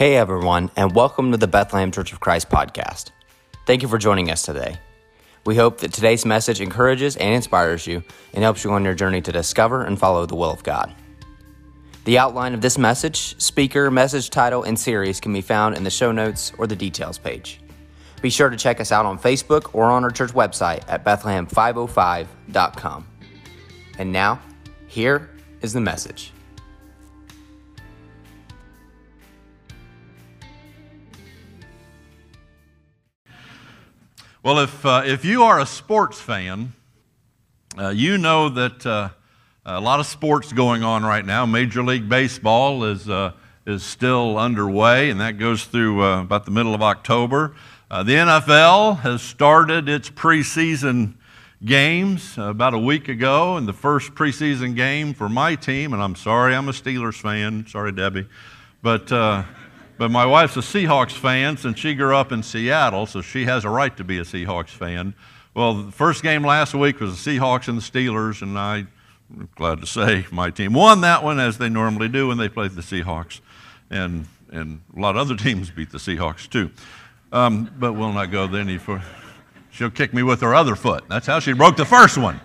Hey everyone, and welcome to the Bethlehem Church of Christ podcast. Thank you for joining us today. We hope that today's message encourages and inspires you and helps you on your journey to discover and follow the will of God. The outline of this message, speaker, message title, and series can be found in the show notes or the details page. Be sure to check us out on Facebook or on our church website at Bethlehem505.com. And now, here is the message. Well, if, uh, if you are a sports fan, uh, you know that uh, a lot of sports going on right now. Major League Baseball is, uh, is still underway, and that goes through uh, about the middle of October. Uh, the NFL has started its preseason games about a week ago, and the first preseason game for my team, and I'm sorry, I'm a Steelers fan. Sorry, Debbie. But but my wife's a Seahawks fan since she grew up in Seattle, so she has a right to be a Seahawks fan. Well, the first game last week was the Seahawks and the Steelers, and I, am glad to say, my team won that one as they normally do when they play the Seahawks. And, and a lot of other teams beat the Seahawks too. Um, but we'll not go there any for. She'll kick me with her other foot. That's how she broke the first one.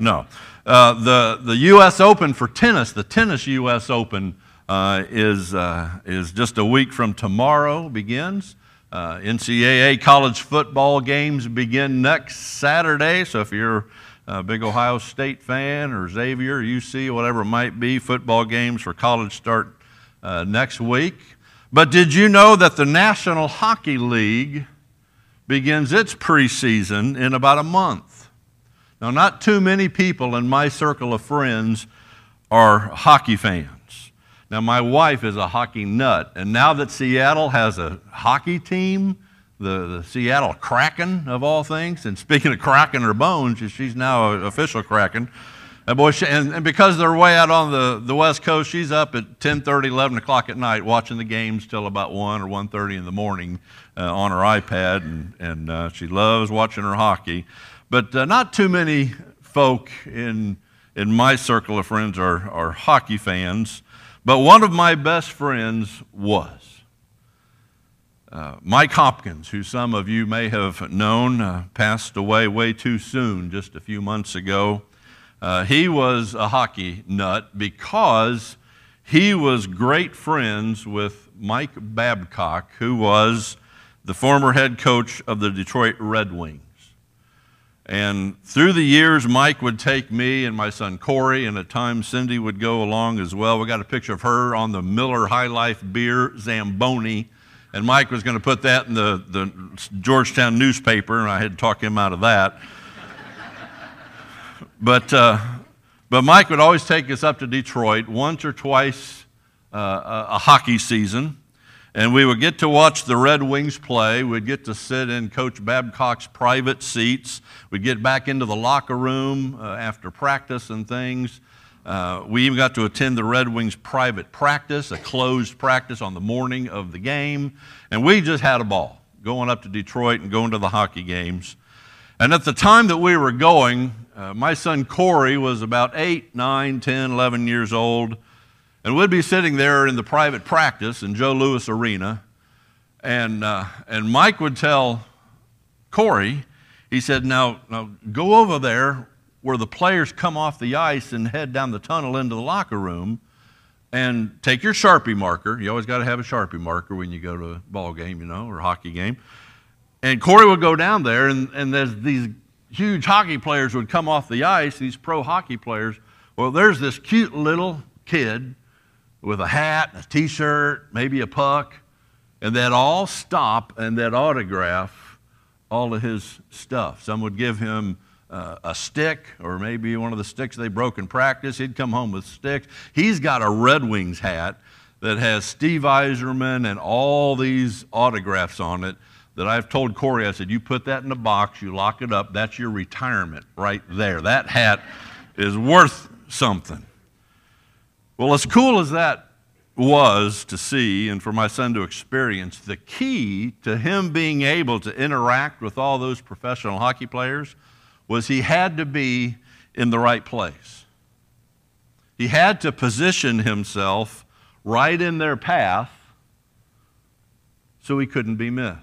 No. Uh, the, the U.S. Open for tennis, the tennis U.S. Open, uh, is, uh, is just a week from tomorrow begins. Uh, NCAA college football games begin next Saturday. So if you're a big Ohio State fan or Xavier, UC, whatever it might be, football games for college start uh, next week. But did you know that the National Hockey League begins its preseason in about a month? Now, not too many people in my circle of friends are hockey fans. Now, my wife is a hockey nut, and now that Seattle has a hockey team, the, the Seattle Kraken of all things, and speaking of cracking her bones, she's now an official Kraken. And, boy, she, and, and, because they're way out on the, the West Coast, she's up at 10:30, 11 o'clock at night watching the games till about 1 or 1.30 in the morning uh, on her iPad, and, and uh, she loves watching her hockey. But uh, not too many folk in, in my circle of friends are, are hockey fans. But one of my best friends was. Uh, Mike Hopkins, who some of you may have known, uh, passed away way too soon just a few months ago. Uh, he was a hockey nut because he was great friends with Mike Babcock, who was the former head coach of the Detroit Red Wings. And through the years, Mike would take me and my son Corey, and at times Cindy would go along as well. We got a picture of her on the Miller High Life beer Zamboni. And Mike was going to put that in the, the Georgetown newspaper, and I had to talk him out of that. but, uh, but Mike would always take us up to Detroit once or twice uh, a, a hockey season. And we would get to watch the Red Wings play. We'd get to sit in Coach Babcock's private seats. We'd get back into the locker room uh, after practice and things. Uh, we even got to attend the Red Wings private practice, a closed practice on the morning of the game. And we just had a ball going up to Detroit and going to the hockey games. And at the time that we were going, uh, my son Corey was about 8, 9, 10, 11 years old. And we'd be sitting there in the private practice in Joe Louis Arena, and, uh, and Mike would tell Corey, he said, now, now go over there where the players come off the ice and head down the tunnel into the locker room and take your Sharpie marker. You always got to have a Sharpie marker when you go to a ball game, you know, or a hockey game. And Corey would go down there, and, and there's these huge hockey players would come off the ice, these pro hockey players. Well, there's this cute little kid with a hat, a t shirt, maybe a puck, and they'd all stop and they'd autograph all of his stuff. Some would give him uh, a stick or maybe one of the sticks they broke in practice. He'd come home with sticks. He's got a Red Wings hat that has Steve Yzerman and all these autographs on it that I've told Corey, I said, you put that in a box, you lock it up, that's your retirement right there. That hat is worth something. Well, as cool as that was to see and for my son to experience, the key to him being able to interact with all those professional hockey players was he had to be in the right place. He had to position himself right in their path so he couldn't be missed.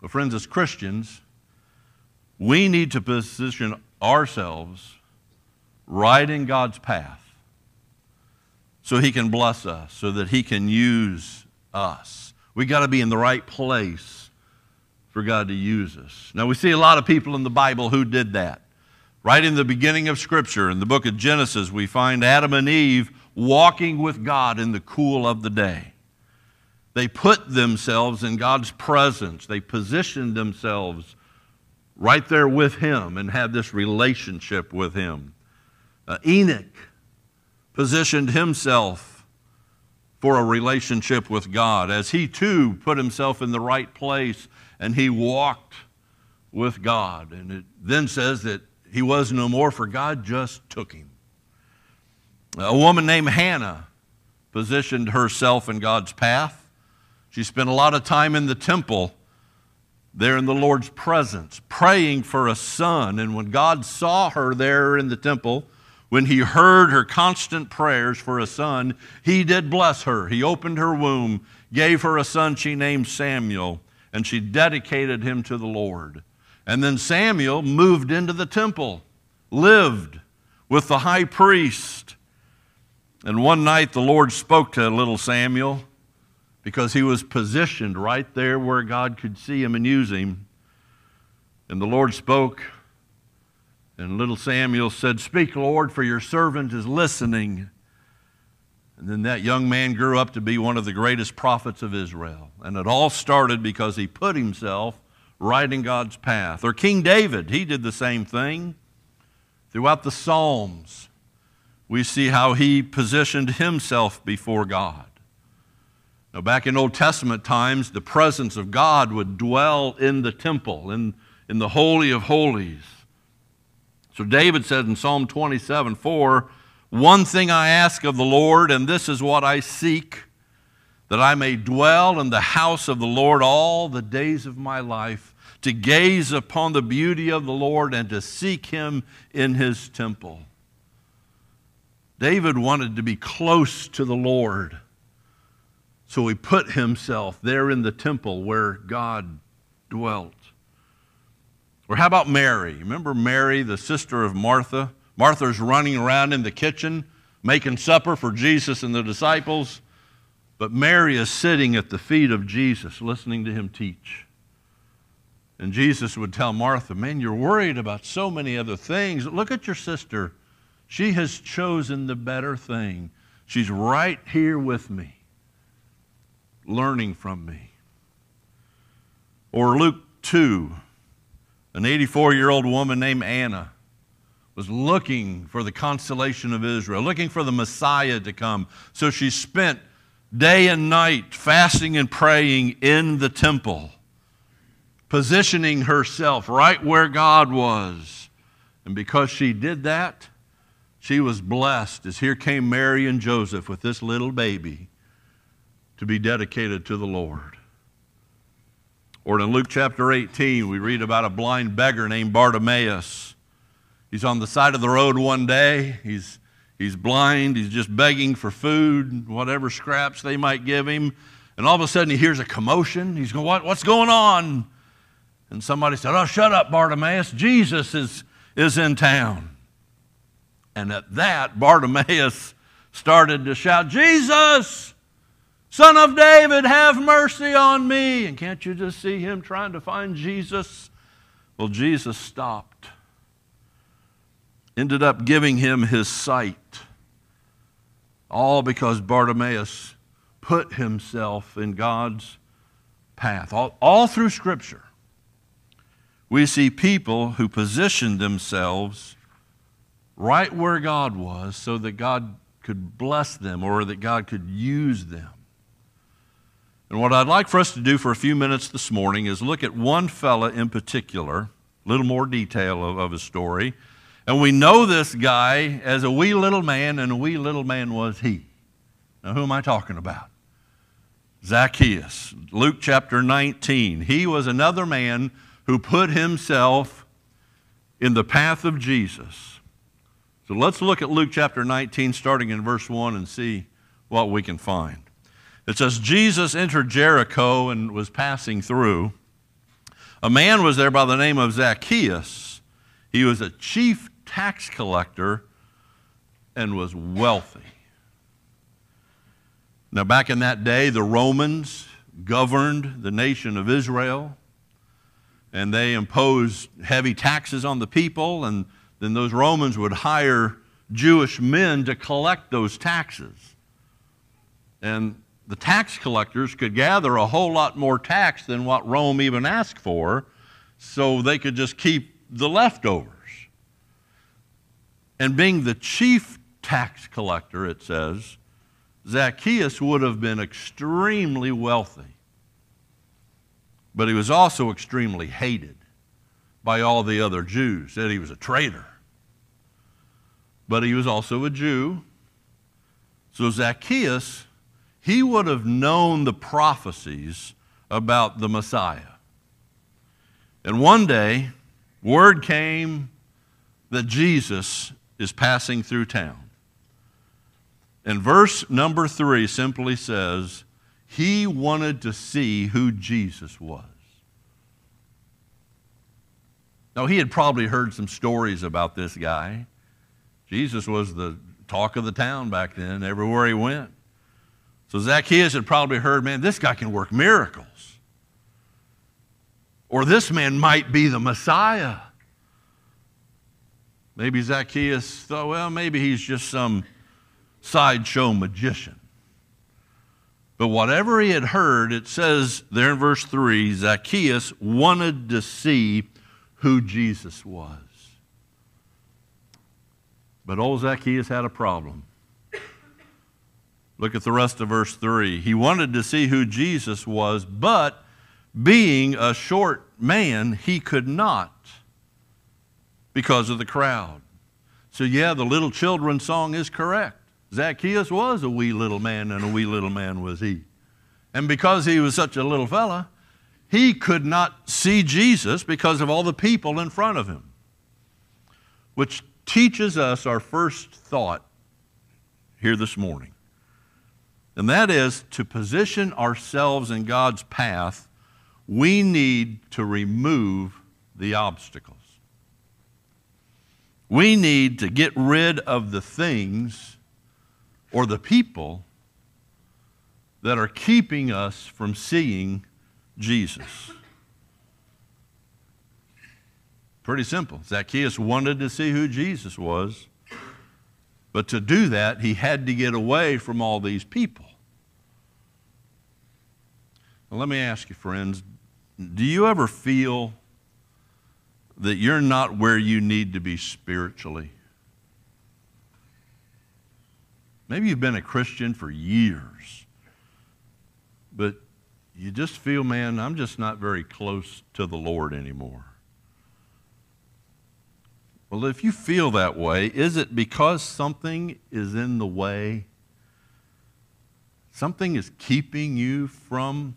But, friends, as Christians, we need to position ourselves right in God's path so he can bless us, so that he can use us. We got to be in the right place for God to use us. Now, we see a lot of people in the Bible who did that. Right in the beginning of Scripture, in the book of Genesis, we find Adam and Eve walking with God in the cool of the day. They put themselves in God's presence, they positioned themselves right there with Him and had this relationship with Him. Uh, Enoch positioned himself for a relationship with God as he too put himself in the right place and he walked with God. And it then says that he was no more, for God just took him. A woman named Hannah positioned herself in God's path. She spent a lot of time in the temple there in the Lord's presence, praying for a son. And when God saw her there in the temple, when he heard her constant prayers for a son, he did bless her. He opened her womb, gave her a son she named Samuel, and she dedicated him to the Lord. And then Samuel moved into the temple, lived with the high priest. And one night the Lord spoke to little Samuel because he was positioned right there where God could see him and use him. And the Lord spoke, and little Samuel said, Speak, Lord, for your servant is listening. And then that young man grew up to be one of the greatest prophets of Israel. And it all started because he put himself right in God's path. Or King David, he did the same thing. Throughout the Psalms, we see how he positioned himself before God. Now, back in Old Testament times, the presence of God would dwell in the temple, in, in the Holy of Holies. So David said in Psalm 27 4, One thing I ask of the Lord, and this is what I seek, that I may dwell in the house of the Lord all the days of my life, to gaze upon the beauty of the Lord and to seek him in his temple. David wanted to be close to the Lord. So he put himself there in the temple where God dwelt. Or how about Mary? Remember Mary, the sister of Martha? Martha's running around in the kitchen making supper for Jesus and the disciples. But Mary is sitting at the feet of Jesus listening to him teach. And Jesus would tell Martha, Man, you're worried about so many other things. Look at your sister. She has chosen the better thing. She's right here with me learning from me. Or Luke 2, an 84 year old woman named Anna was looking for the consolation of Israel, looking for the Messiah to come. So she spent day and night fasting and praying in the temple, positioning herself right where God was. And because she did that, she was blessed as here came Mary and Joseph with this little baby to be dedicated to the Lord. Or in Luke chapter 18, we read about a blind beggar named Bartimaeus. He's on the side of the road one day. He's, he's blind. He's just begging for food, whatever scraps they might give him. And all of a sudden, he hears a commotion. He's going, what, What's going on? And somebody said, Oh, shut up, Bartimaeus. Jesus is, is in town. And at that, Bartimaeus started to shout, Jesus! Son of David, have mercy on me. And can't you just see him trying to find Jesus? Well, Jesus stopped, ended up giving him his sight, all because Bartimaeus put himself in God's path. All, all through Scripture, we see people who positioned themselves right where God was so that God could bless them or that God could use them. And what I'd like for us to do for a few minutes this morning is look at one fella in particular, a little more detail of, of his story. And we know this guy as a wee little man, and a wee little man was he. Now, who am I talking about? Zacchaeus, Luke chapter 19. He was another man who put himself in the path of Jesus. So let's look at Luke chapter 19, starting in verse 1, and see what we can find. It says, Jesus entered Jericho and was passing through. A man was there by the name of Zacchaeus. He was a chief tax collector and was wealthy. Now, back in that day, the Romans governed the nation of Israel, and they imposed heavy taxes on the people, and then those Romans would hire Jewish men to collect those taxes. And the tax collectors could gather a whole lot more tax than what Rome even asked for, so they could just keep the leftovers. And being the chief tax collector, it says, Zacchaeus would have been extremely wealthy. But he was also extremely hated by all the other Jews, said he was a traitor. But he was also a Jew. So Zacchaeus he would have known the prophecies about the Messiah. And one day, word came that Jesus is passing through town. And verse number three simply says, He wanted to see who Jesus was. Now, he had probably heard some stories about this guy. Jesus was the talk of the town back then, everywhere he went. So Zacchaeus had probably heard, man, this guy can work miracles. Or this man might be the Messiah. Maybe Zacchaeus thought, well, maybe he's just some sideshow magician. But whatever he had heard, it says there in verse 3 Zacchaeus wanted to see who Jesus was. But old Zacchaeus had a problem. Look at the rest of verse 3. He wanted to see who Jesus was, but being a short man, he could not because of the crowd. So, yeah, the little children song is correct. Zacchaeus was a wee little man, and a wee little man was he. And because he was such a little fella, he could not see Jesus because of all the people in front of him. Which teaches us our first thought here this morning and that is to position ourselves in God's path, we need to remove the obstacles. We need to get rid of the things or the people that are keeping us from seeing Jesus. Pretty simple. Zacchaeus wanted to see who Jesus was, but to do that, he had to get away from all these people. Now, let me ask you, friends do you ever feel that you're not where you need to be spiritually? Maybe you've been a Christian for years, but you just feel, man, I'm just not very close to the Lord anymore. Well, if you feel that way, is it because something is in the way? Something is keeping you from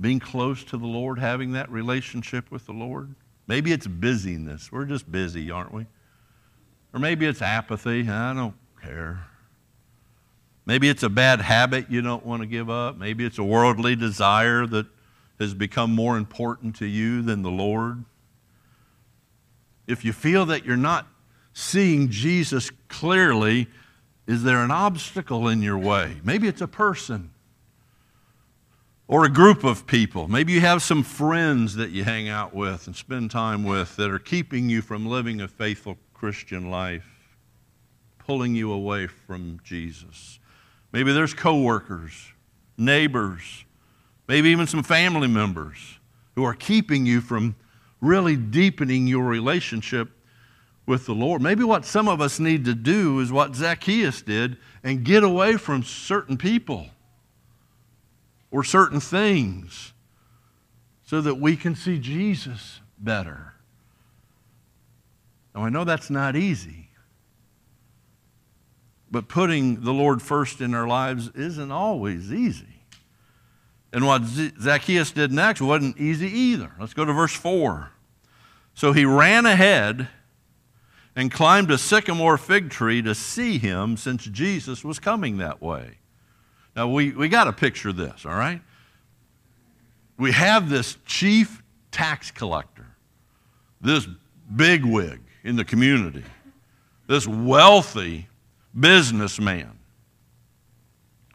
being close to the Lord, having that relationship with the Lord. Maybe it's busyness. We're just busy, aren't we? Or maybe it's apathy. I don't care. Maybe it's a bad habit you don't want to give up. Maybe it's a worldly desire that has become more important to you than the Lord. If you feel that you're not seeing Jesus clearly, is there an obstacle in your way? Maybe it's a person or a group of people. Maybe you have some friends that you hang out with and spend time with that are keeping you from living a faithful Christian life, pulling you away from Jesus. Maybe there's coworkers, neighbors, maybe even some family members who are keeping you from really deepening your relationship with the Lord. Maybe what some of us need to do is what Zacchaeus did and get away from certain people or certain things so that we can see Jesus better. Now, I know that's not easy, but putting the Lord first in our lives isn't always easy. And what Zacchaeus did next wasn't easy either. Let's go to verse 4. So he ran ahead and climbed a sycamore fig tree to see him since Jesus was coming that way. Now, we, we got to picture this, all right? We have this chief tax collector, this bigwig in the community, this wealthy businessman.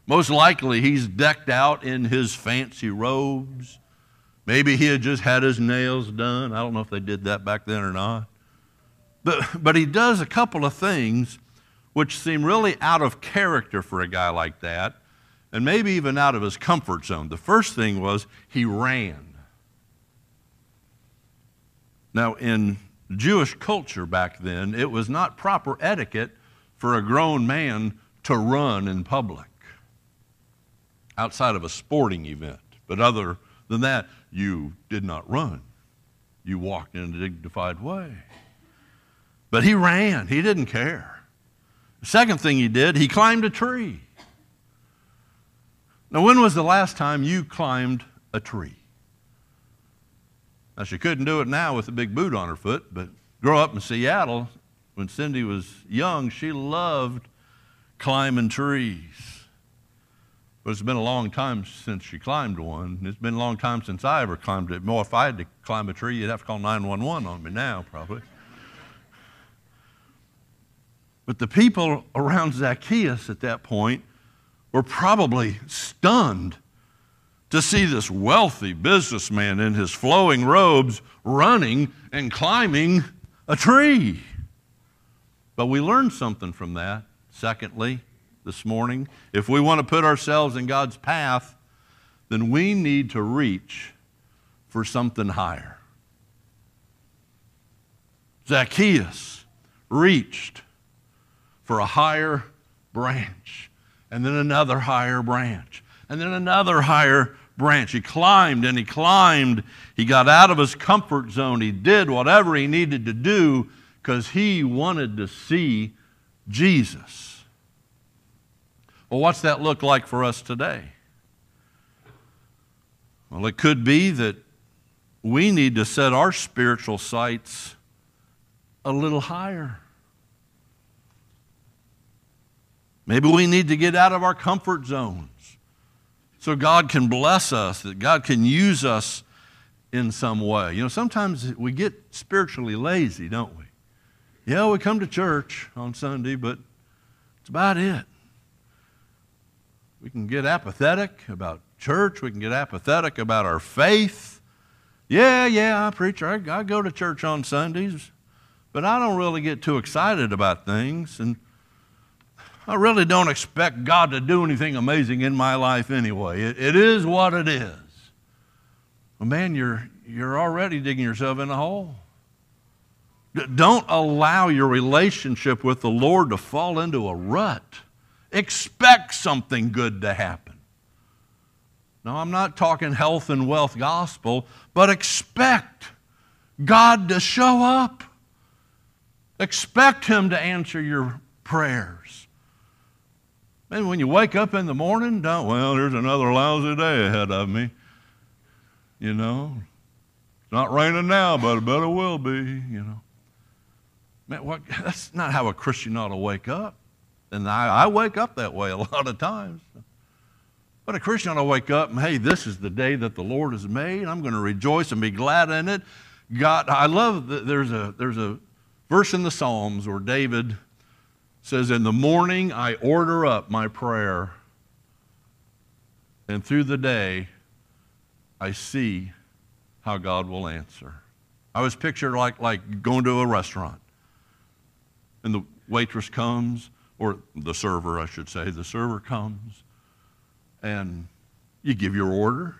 Most likely, he's decked out in his fancy robes. Maybe he had just had his nails done. I don't know if they did that back then or not. But, but he does a couple of things which seem really out of character for a guy like that, and maybe even out of his comfort zone. The first thing was he ran. Now, in Jewish culture back then, it was not proper etiquette for a grown man to run in public outside of a sporting event. But other than that, you did not run. You walked in a dignified way. But he ran, he didn't care. The second thing he did, he climbed a tree. Now, when was the last time you climbed a tree? Now, she couldn't do it now with a big boot on her foot, but grow up in Seattle, when Cindy was young, she loved climbing trees. But it's been a long time since she climbed one. It's been a long time since I ever climbed it. More, if I had to climb a tree, you'd have to call 911 on me now, probably. But the people around Zacchaeus at that point were probably stunned to see this wealthy businessman in his flowing robes running and climbing a tree. But we learned something from that. Secondly, this morning, if we want to put ourselves in God's path, then we need to reach for something higher. Zacchaeus reached for a higher branch, and then another higher branch, and then another higher branch. He climbed and he climbed. He got out of his comfort zone. He did whatever he needed to do because he wanted to see Jesus. Well, what's that look like for us today? Well, it could be that we need to set our spiritual sights a little higher. Maybe we need to get out of our comfort zones so God can bless us, that God can use us in some way. You know, sometimes we get spiritually lazy, don't we? Yeah, we come to church on Sunday, but it's about it. We can get apathetic about church. We can get apathetic about our faith. Yeah, yeah, I preach. I, go to church on Sundays, but I don't really get too excited about things. And I really don't expect God to do anything amazing in my life anyway. it, it is what it is. Well, man, you're, you're already digging yourself in a hole. Don't allow your relationship with the Lord to fall into a rut. Expect something good to happen. Now, I'm not talking health and wealth gospel, but expect God to show up. Expect Him to answer your prayers. And when you wake up in the morning, don't, well, there's another lousy day ahead of me. You know, it's not raining now, but it will be, you know. Man, what, that's not how a Christian ought to wake up. And I, I wake up that way a lot of times. But a Christian ought to wake up and, hey, this is the day that the Lord has made. I'm going to rejoice and be glad in it. God, I love that there's a, there's a verse in the Psalms where David says, In the morning I order up my prayer, and through the day I see how God will answer. I was pictured like, like going to a restaurant, and the waitress comes, or the server, I should say, the server comes, and you give your order,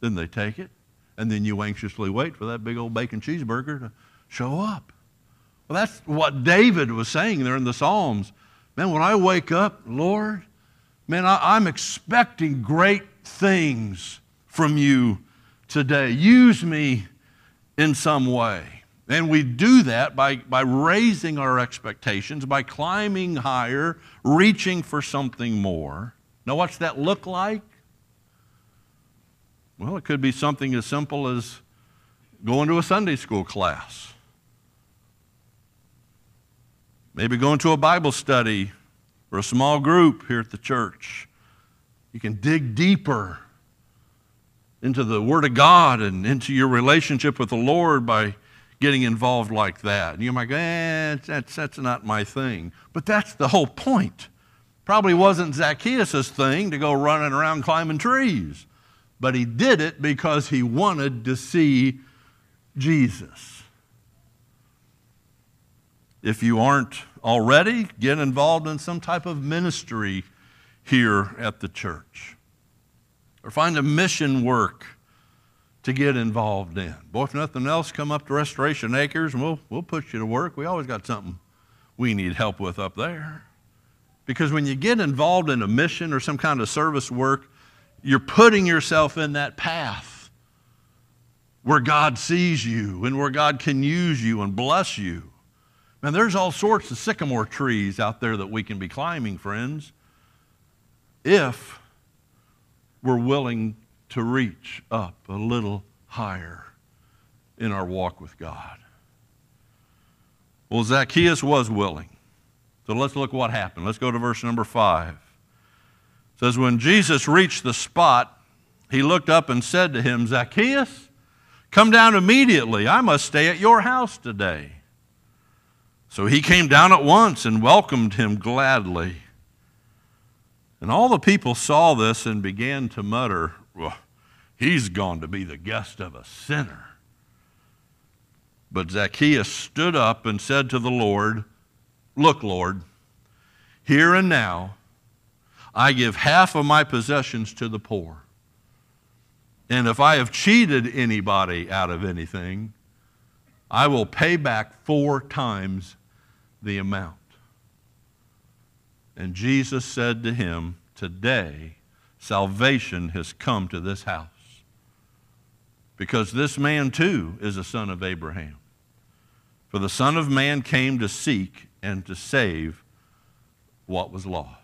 then they take it, and then you anxiously wait for that big old bacon cheeseburger to show up. Well, that's what David was saying there in the Psalms. Man, when I wake up, Lord, man, I, am expecting great things from you today. Use me in some way. And we do that by, by raising our expectations, by climbing higher, reaching for something more. Now, what's that look like? Well, it could be something as simple as going to a Sunday school class Maybe going to a Bible study or a small group here at the church. You can dig deeper into the Word of God and into your relationship with the Lord by getting involved like that. And you might go, eh, that's, that's not my thing. But that's the whole point. Probably wasn't Zacchaeus' thing to go running around climbing trees, but he did it because he wanted to see Jesus. If you aren't already, get involved in some type of ministry here at the church. Or find a mission work to get involved in. Boy, if nothing else, come up to Restoration Acres and we'll, we'll put you to work. We always got something we need help with up there. Because when you get involved in a mission or some kind of service work, you're putting yourself in that path where God sees you and where God can use you and bless you. Man, there's all sorts of sycamore trees out there that we can be climbing, friends, if we're willing to reach up a little higher in our walk with God. Well, Zacchaeus was willing. So let's look what happened. Let's go to verse number five. It says, When Jesus reached the spot, he looked up and said to him, Zacchaeus, come down immediately. I must stay at your house today. So he came down at once and welcomed him gladly. And all the people saw this and began to mutter, well, He's gone to be the guest of a sinner. But Zacchaeus stood up and said to the Lord, Look, Lord, here and now I give half of my possessions to the poor. And if I have cheated anybody out of anything, I will pay back four times the amount. And Jesus said to him, Today salvation has come to this house. Because this man too is a son of Abraham. For the Son of Man came to seek and to save what was lost.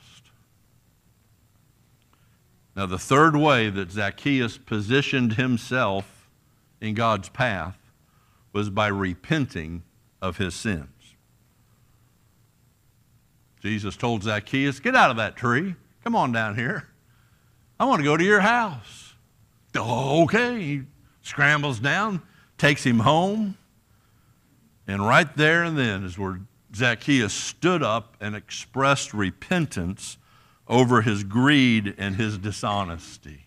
Now, the third way that Zacchaeus positioned himself in God's path was by repenting of his sins. Jesus told Zacchaeus, Get out of that tree. Come on down here. I want to go to your house. Oh, okay. He scrambles down, takes him home. And right there and then is where Zacchaeus stood up and expressed repentance over his greed and his dishonesty.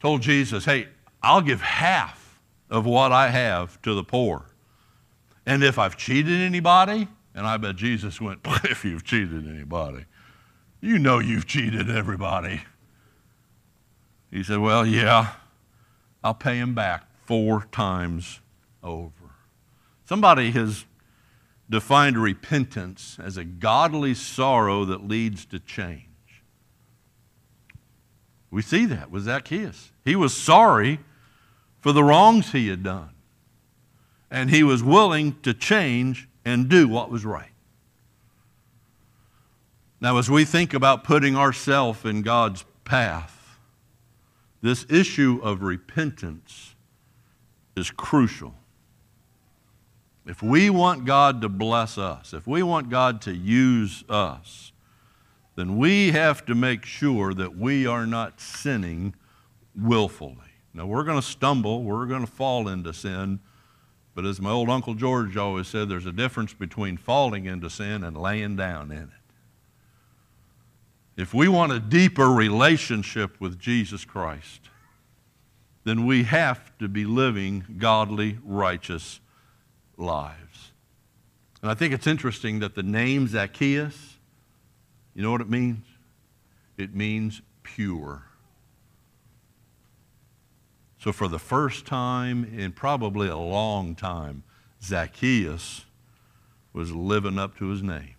Told Jesus, hey, I'll give half of what I have to the poor. And if I've cheated anybody, and I bet Jesus went, if you've cheated anybody, you know you've cheated everybody. He said, well, yeah, I'll pay him back four times over. Somebody has defined repentance as a godly sorrow that leads to change. We see that with Zacchaeus. He was sorry for the wrongs he had done, and he was willing to change and do what was right. Now, as we think about putting ourselves in God's path, this issue of repentance is crucial. If we want God to bless us, if we want God to use us, then we have to make sure that we are not sinning willfully. Now, we're going to stumble, we're going to fall into sin, but as my old Uncle George always said, there's a difference between falling into sin and laying down in it. If we want a deeper relationship with Jesus Christ, then we have to be living godly, righteous lives. And I think it's interesting that the name Zacchaeus, you know what it means? It means pure. So, for the first time in probably a long time, Zacchaeus was living up to his name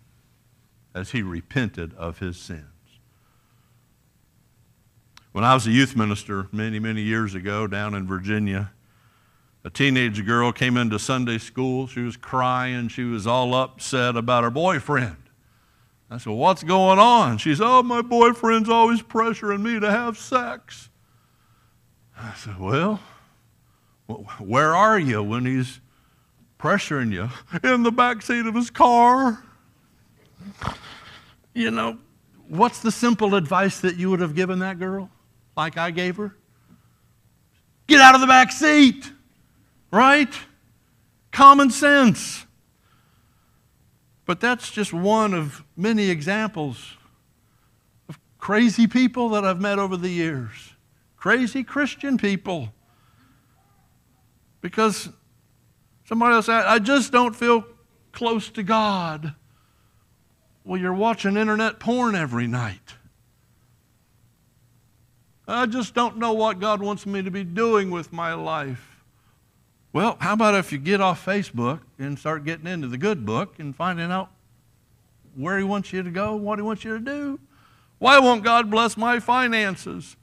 as he repented of his sins. When I was a youth minister many, many years ago down in Virginia, a teenage girl came into Sunday school. She was crying. She was all upset about her boyfriend. I said, What's going on? She said, Oh, my boyfriend's always pressuring me to have sex. I said, Well, where are you when he's pressuring you? In the back seat of his car. You know, what's the simple advice that you would have given that girl, like I gave her? Get out of the back seat, right? Common sense. But that's just one of many examples of crazy people that I've met over the years. Crazy Christian people. Because somebody else said, I just don't feel close to God. Well, you're watching internet porn every night. I just don't know what God wants me to be doing with my life. Well, how about if you get off Facebook and start getting into the good book and finding out where He wants you to go, what He wants you to do? Why won't God bless my finances?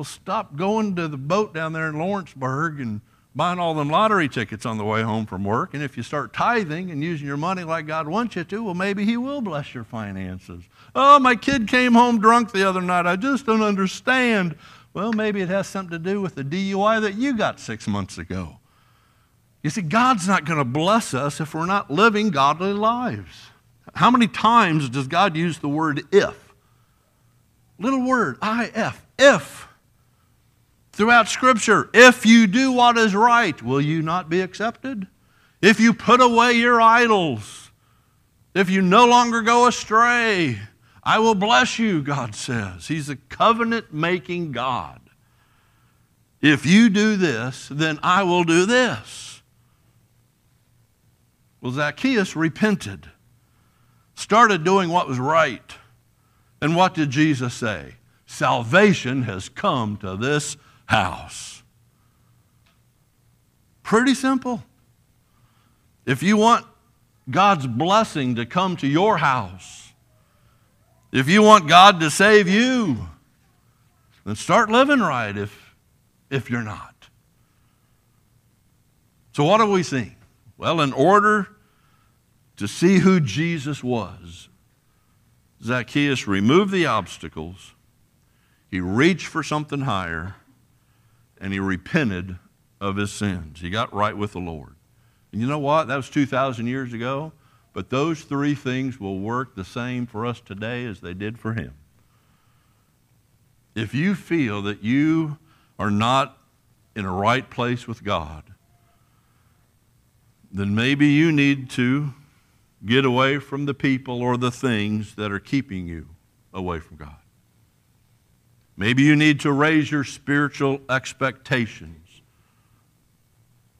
Well, stop going to the boat down there in Lawrenceburg and buying all them lottery tickets on the way home from work. And if you start tithing and using your money like God wants you to, well, maybe He will bless your finances. Oh, my kid came home drunk the other night. I just don't understand. Well, maybe it has something to do with the DUI that you got six months ago. You see, God's not going to bless us if we're not living godly lives. How many times does God use the word if? Little word, I-F, if. Throughout Scripture, if you do what is right, will you not be accepted? If you put away your idols, if you no longer go astray, I will bless you, God says. He's a covenant making God. If you do this, then I will do this. Well, Zacchaeus repented, started doing what was right. And what did Jesus say? Salvation has come to this house. Pretty simple. If you want God's blessing to come to your house, if you want God to save you, then start living right if, if you're not. So, what have we seen? Well, in order to see who Jesus was, Zacchaeus removed the obstacles, he reached for something higher, and he repented of his sins. He got right with the Lord. And you know what? That was 2,000 years ago, but those three things will work the same for us today as they did for him. If you feel that you are not in a right place with God, then maybe you need to get away from the people or the things that are keeping you away from God. Maybe you need to raise your spiritual expectations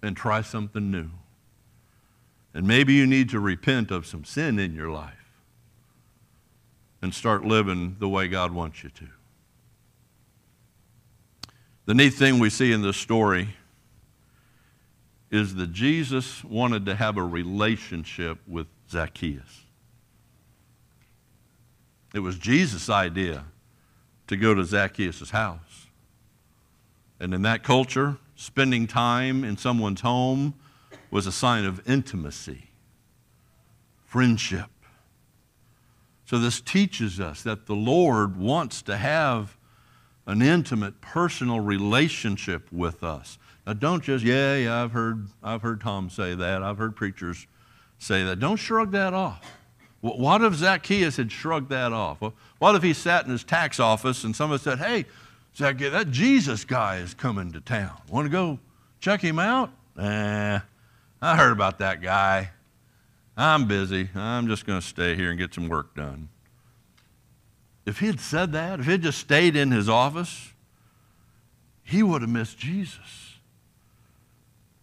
and try something new. And maybe you need to repent of some sin in your life and start living the way God wants you to. The neat thing we see in this story is that Jesus wanted to have a relationship with Zacchaeus. It was Jesus' idea to go to Zacchaeus' house. And in that culture, spending time in someone's home was a sign of intimacy, friendship. So, this teaches us that the Lord wants to have an intimate, personal relationship with us. Now, don't just, yeah, yeah, I've heard, I've heard Tom say that. I've heard preachers say that. Don't shrug that off. What if Zacchaeus had shrugged that off? What if he sat in his tax office and someone said, hey, Zacchaeus, that Jesus guy is coming to town. Want to go check him out? Nah, I heard about that guy. I'm busy. I'm just going to stay here and get some work done. If he had said that, if he had just stayed in his office, he would have missed Jesus.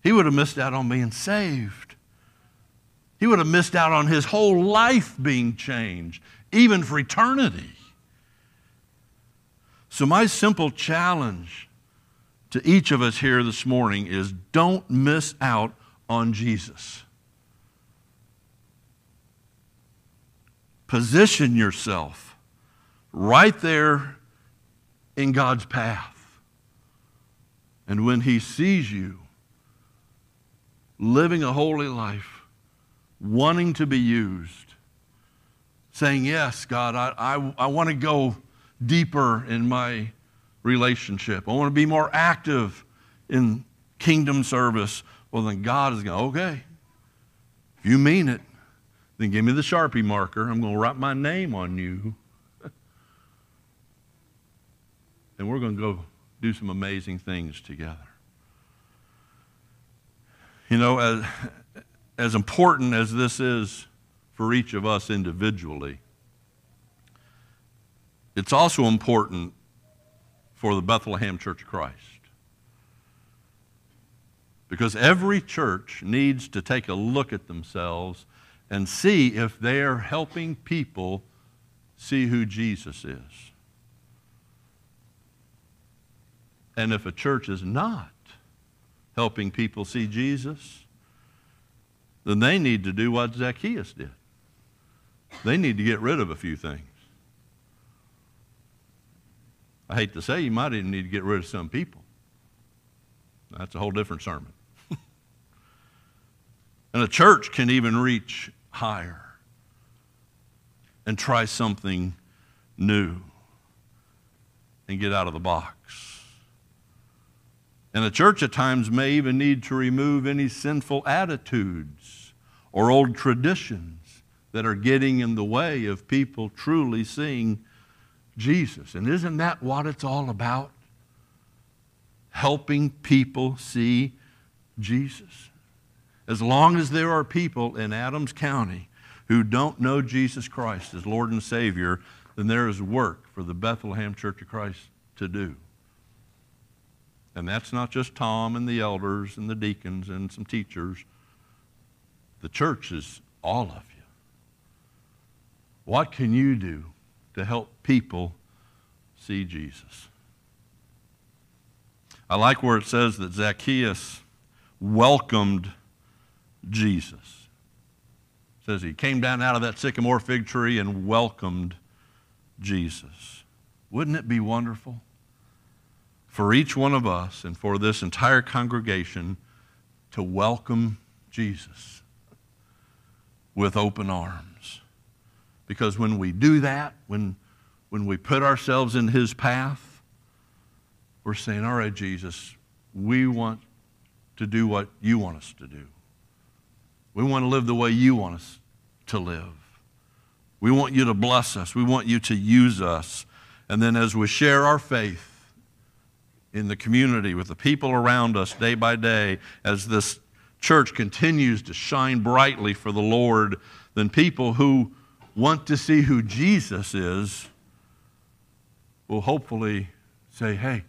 He would have missed out on being saved. He would have missed out on his whole life being changed, even for eternity. So, my simple challenge to each of us here this morning is don't miss out on Jesus. Position yourself right there in God's path. And when He sees you, living a holy life, wanting to be used, saying, Yes, God, I, I, I want to go deeper in my relationship. I want to be more active in kingdom service. Well, then God is going, okay, if you mean it, then give me the Sharpie marker. I'm going to write my name on you. and we're going to go do some amazing things together. You know, as, as important as this is for each of us individually, it's also important for the Bethlehem Church of Christ. Because every church needs to take a look at themselves and see if they're helping people see who Jesus is. And if a church is not helping people see Jesus, then they need to do what Zacchaeus did. They need to get rid of a few things. I hate to say, you might even need to get rid of some people. That's a whole different sermon. and a church can even reach higher and try something new and get out of the box. And a church at times may even need to remove any sinful attitudes or old traditions that are getting in the way of people truly seeing Jesus. And isn't that what it's all about? Helping people see Jesus. As long as there are people in Adams County who don't know Jesus Christ as Lord and Savior, then there is work for the Bethlehem Church of Christ to do. And that's not just Tom and the elders and the deacons and some teachers. The church is all of you. What can you do to help people see Jesus. I like where it says that Zacchaeus welcomed Jesus. It says he came down out of that sycamore fig tree and welcomed Jesus. Wouldn't it be wonderful for each one of us and for this entire congregation to welcome Jesus with open arms? Because when we do that, when, when we put ourselves in His path, we're saying, All right, Jesus, we want to do what you want us to do. We want to live the way you want us to live. We want you to bless us. We want you to use us. And then as we share our faith in the community with the people around us day by day, as this church continues to shine brightly for the Lord, then people who want to see who Jesus is will hopefully say, hey,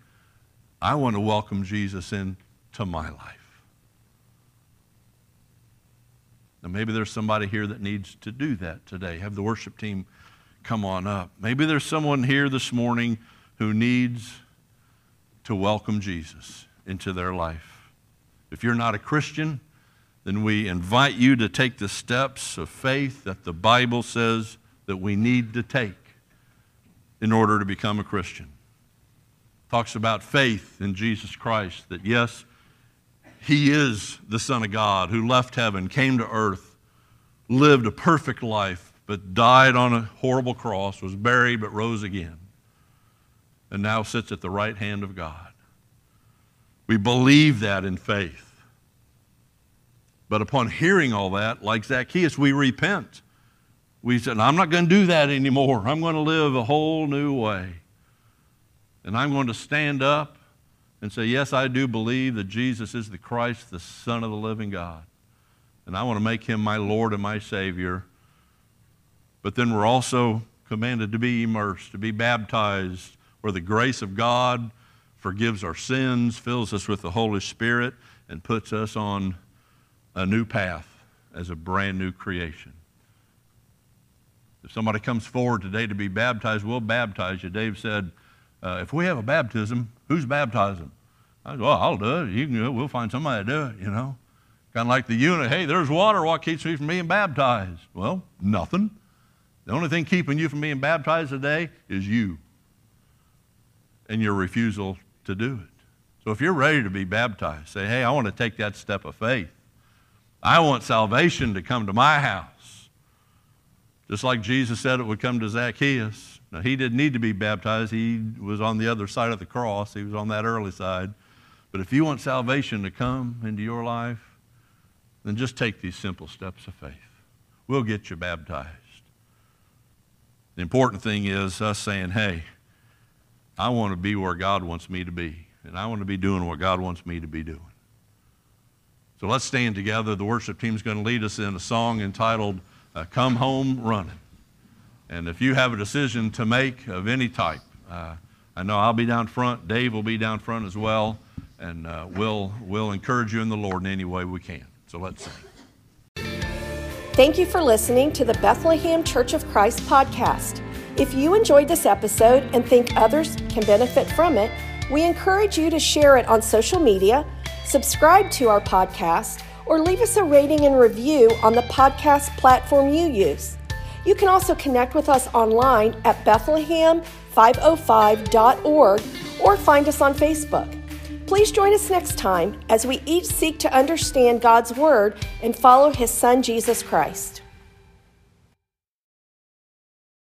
I want to welcome Jesus into my life. Now, maybe there's somebody here that needs to do that today. Have the worship team come on up. Maybe there's someone here this morning who needs to welcome Jesus into their life. If you're not a Christian, then we invite you to take the steps of faith that the Bible says that we need to take in order to become a Christian. Talks about faith in Jesus Christ, that yes, He is the Son of God who left heaven, came to earth, lived a perfect life, but died on a horrible cross, was buried, but rose again, and now sits at the right hand of God. We believe that in faith. But upon hearing all that, like Zacchaeus, we repent. We said, I'm not going to do that anymore. I'm going to live a whole new way. And I'm going to stand up and say, Yes, I do believe that Jesus is the Christ, the Son of the living God. And I want to make him my Lord and my Savior. But then we're also commanded to be immersed, to be baptized, where the grace of God forgives our sins, fills us with the Holy Spirit, and puts us on a new path as a brand new creation. If somebody comes forward today to be baptized, we'll baptize you. Dave said, uh, if we have a baptism, who's baptizing? I said, well, I'll do it. You can do it. We'll find somebody to do it, you know. Kind of like the eunuch, hey, there's water. What keeps me from being baptized? Well, nothing. The only thing keeping you from being baptized today is you and your refusal to do it. So if you're ready to be baptized, say, hey, I want to take that step of faith. I want salvation to come to my house. Just like Jesus said it would come to Zacchaeus. Now, he didn't need to be baptized. He was on the other side of the cross, he was on that early side. But if you want salvation to come into your life, then just take these simple steps of faith. We'll get you baptized. The important thing is us saying, hey, I want to be where God wants me to be, and I want to be doing what God wants me to be doing. So let's stand together. The worship team is going to lead us in a song entitled uh, Come Home Running. And if you have a decision to make of any type, uh, I know I'll be down front, Dave will be down front as well, and uh, we'll, we'll encourage you in the Lord in any way we can. So let's sing. Thank you for listening to the Bethlehem Church of Christ podcast. If you enjoyed this episode and think others can benefit from it, we encourage you to share it on social media, subscribe to our podcast, or leave us a rating and review on the podcast platform you use. You can also connect with us online at Bethlehem505.org or find us on Facebook. Please join us next time as we each seek to understand God's Word and follow His Son, Jesus Christ.